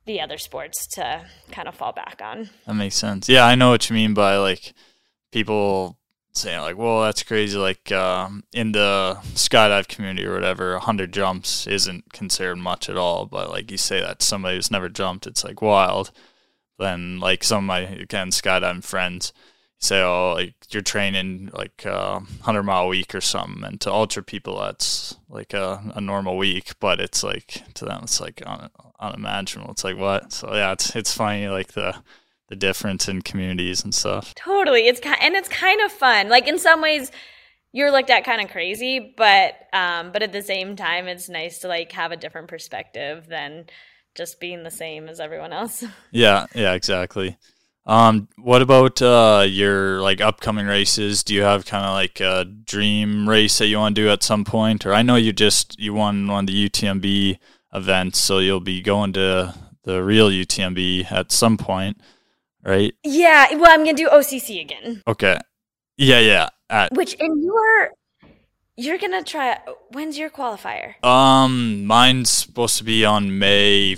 the other sports to kind of fall back on. That makes sense. Yeah, I know what you mean by like people saying like, well, that's crazy. Like um, in the skydive community or whatever, hundred jumps isn't considered much at all. But like you say that somebody who's never jumped, it's like wild. then like some of my again skydiving friends say, oh, like you're training like a hundred mile a week or something, and to ultra people that's like a, a normal week, but it's like to them it's like un, unimaginable. It's like what? So yeah, it's it's funny like the the difference in communities and stuff. Totally, it's and it's kind of fun. Like in some ways, you're looked at kind of crazy, but um, but at the same time, it's nice to like have a different perspective than just being the same as everyone else. Yeah, yeah, exactly. Um, what about uh, your like upcoming races? Do you have kind of like a dream race that you want to do at some point? Or I know you just you won one of the UTMB events, so you'll be going to the real UTMB at some point, right? Yeah. Well, I'm gonna do OCC again. Okay. Yeah, yeah. Which and you're you're gonna try. When's your qualifier? um, mine's supposed to be on May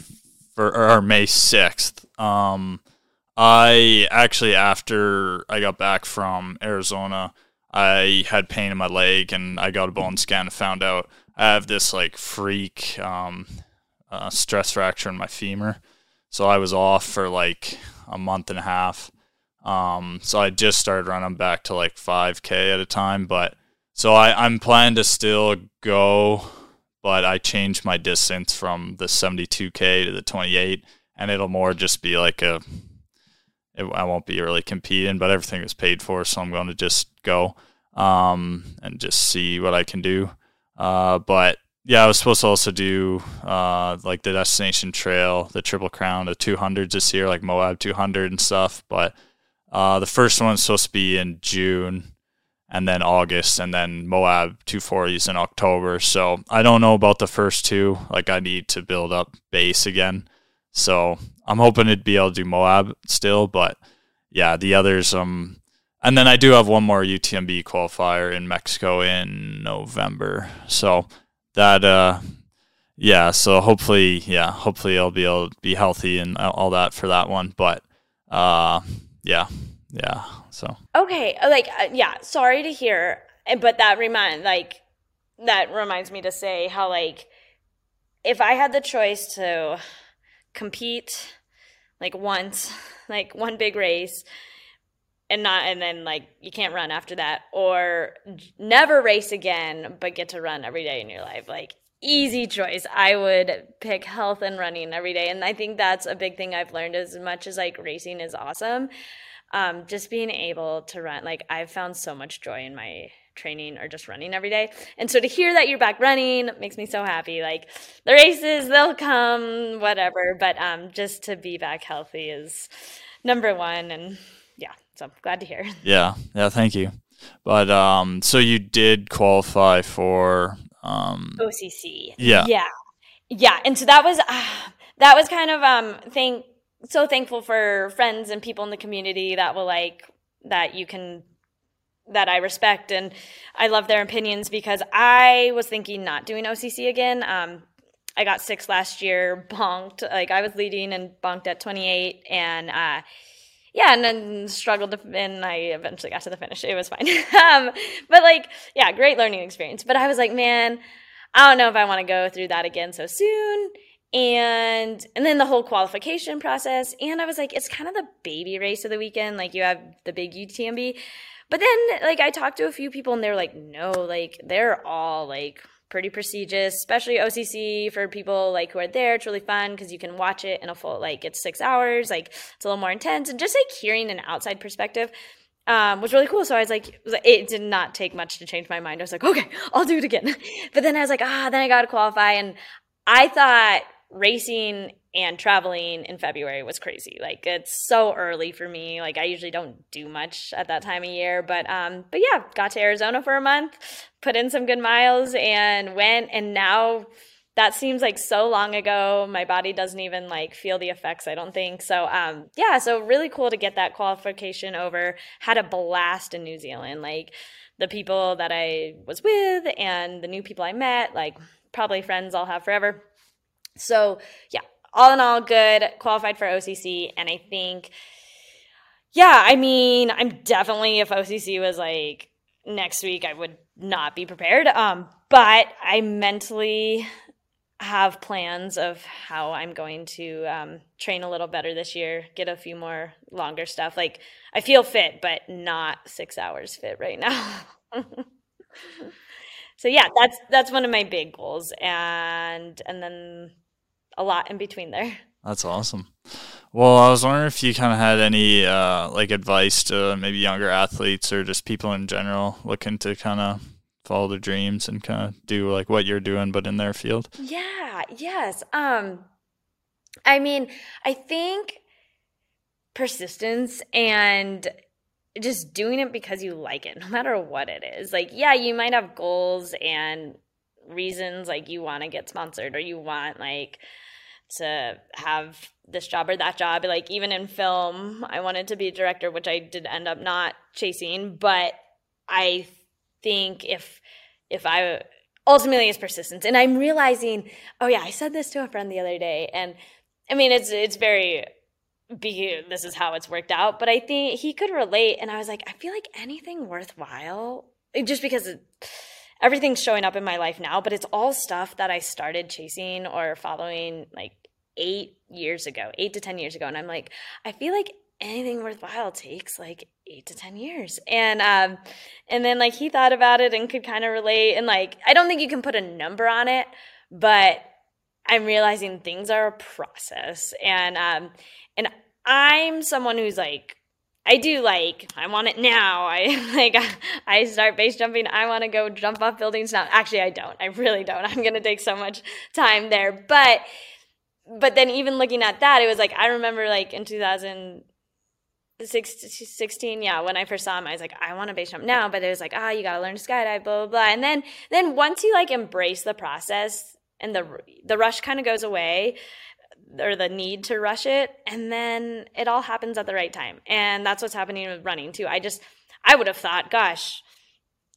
for or May sixth. Um. I actually, after I got back from Arizona, I had pain in my leg and I got a bone scan and found out I have this like freak um, uh, stress fracture in my femur. So I was off for like a month and a half. Um, so I just started running back to like 5K at a time. But so I, I'm planning to still go, but I changed my distance from the 72K to the 28, and it'll more just be like a it, I won't be really competing, but everything is paid for, so I'm going to just go um, and just see what I can do. Uh, but yeah, I was supposed to also do uh, like the destination trail, the Triple Crown, the 200s this year, like Moab 200 and stuff. But uh, the first one's supposed to be in June and then August, and then Moab 240s in October. So I don't know about the first two. Like I need to build up base again. So I'm hoping to be able to do Moab still, but yeah, the others. Um, and then I do have one more UTMB qualifier in Mexico in November. So that, uh, yeah. So hopefully, yeah, hopefully I'll be able to be healthy and all that for that one. But, uh, yeah, yeah. So okay, uh, like uh, yeah. Sorry to hear, but that remind like that reminds me to say how like if I had the choice to compete like once, like one big race and not and then like you can't run after that or never race again but get to run every day in your life like easy choice i would pick health and running every day and i think that's a big thing i've learned as much as like racing is awesome um, just being able to run like i've found so much joy in my training or just running every day. And so to hear that you're back running makes me so happy. Like the races, they'll come, whatever. But um, just to be back healthy is number one. And yeah, so glad to hear. Yeah, yeah, thank you. But um, so you did qualify for um, OCC. Yeah, yeah, yeah. And so that was uh, that was kind of um, thank so thankful for friends and people in the community that will like that you can that I respect and I love their opinions because I was thinking not doing OCC again. Um, I got six last year, bonked. Like I was leading and bonked at 28, and uh, yeah, and then struggled to, and I eventually got to the finish. It was fine. um, but like, yeah, great learning experience. But I was like, man, I don't know if I want to go through that again so soon. And and then the whole qualification process. And I was like, it's kind of the baby race of the weekend. Like you have the big UTMB. But then, like, I talked to a few people and they're like, no, like, they're all like pretty prestigious, especially OCC for people like who are there. It's really fun because you can watch it in a full, like, it's six hours, like, it's a little more intense. And just like hearing an outside perspective um, was really cool. So I was like, it did not take much to change my mind. I was like, okay, I'll do it again. But then I was like, ah, then I got to qualify. And I thought racing and traveling in February was crazy. Like it's so early for me. Like I usually don't do much at that time of year, but um but yeah, got to Arizona for a month, put in some good miles and went and now that seems like so long ago. My body doesn't even like feel the effects, I don't think. So um yeah, so really cool to get that qualification over. Had a blast in New Zealand. Like the people that I was with and the new people I met, like probably friends I'll have forever. So yeah, all in all, good, qualified for OCC. And I think, yeah, I mean, I'm definitely, if OCC was like next week, I would not be prepared. Um, but I mentally, have plans of how I'm going to um, train a little better this year, get a few more longer stuff. Like I feel fit, but not six hours fit right now. so yeah, that's that's one of my big goals, and and then a lot in between there. That's awesome. Well, I was wondering if you kind of had any uh, like advice to maybe younger athletes or just people in general looking to kind of follow their dreams and kind of do like what you're doing, but in their field. Yeah. Yes. Um, I mean, I think persistence and just doing it because you like it, no matter what it is. Like, yeah, you might have goals and reasons, like you want to get sponsored or you want like to have this job or that job. Like even in film, I wanted to be a director, which I did end up not chasing. But I think if if I ultimately it's persistence, and I'm realizing, oh yeah, I said this to a friend the other day, and I mean it's it's very be this is how it's worked out but i think he could relate and i was like i feel like anything worthwhile just because it, everything's showing up in my life now but it's all stuff that i started chasing or following like eight years ago eight to ten years ago and i'm like i feel like anything worthwhile takes like eight to ten years. And um and then like he thought about it and could kind of relate and like i don't think you can put a number on it but i'm realizing things are a process and um and I'm someone who's like, I do like, I want it now. I like, I start base jumping. I want to go jump off buildings now. Actually, I don't. I really don't. I'm to take so much time there. But, but then even looking at that, it was like, I remember like in 2016, yeah, when I first saw him, I was like, I want to base jump now. But it was like, ah, you got to learn to skydive, blah, blah, blah. And then, then once you like embrace the process and the, the rush kind of goes away, or the need to rush it and then it all happens at the right time. And that's what's happening with running too. I just i would have thought gosh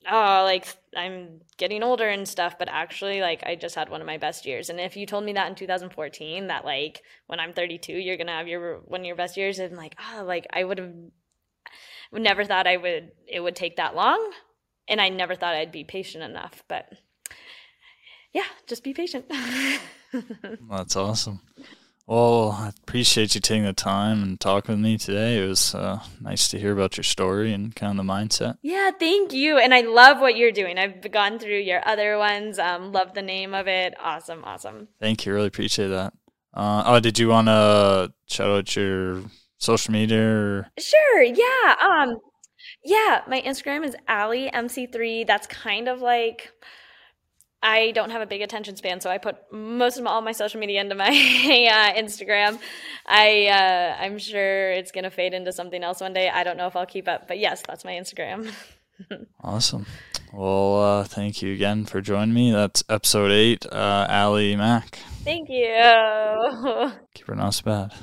oh like i'm getting older and stuff but actually like i just had one of my best years. And if you told me that in 2014 that like when i'm 32 you're gonna have your one of your best years i'm like oh like i would have never thought i would it would take that long. And i never thought i'd be patient enough but yeah just be patient. That's awesome well, I appreciate you taking the time and talking with me today. It was uh, nice to hear about your story and kind of the mindset. Yeah, thank you. And I love what you're doing. I've gone through your other ones. Um, love the name of it. Awesome, awesome. Thank you. Really appreciate that. Uh, oh, did you want to shout out your social media? Or? Sure. Yeah. Um, yeah. My Instagram is Allie MC3. That's kind of like I don't have a big attention span, so I put most of all my social media into my uh, Instagram. I uh, I'm sure it's gonna fade into something else one day. I don't know if I'll keep up, but yes, that's my Instagram. awesome. Well, uh, thank you again for joining me. That's episode eight, uh, Allie Mac. Thank you. Keep her not bad.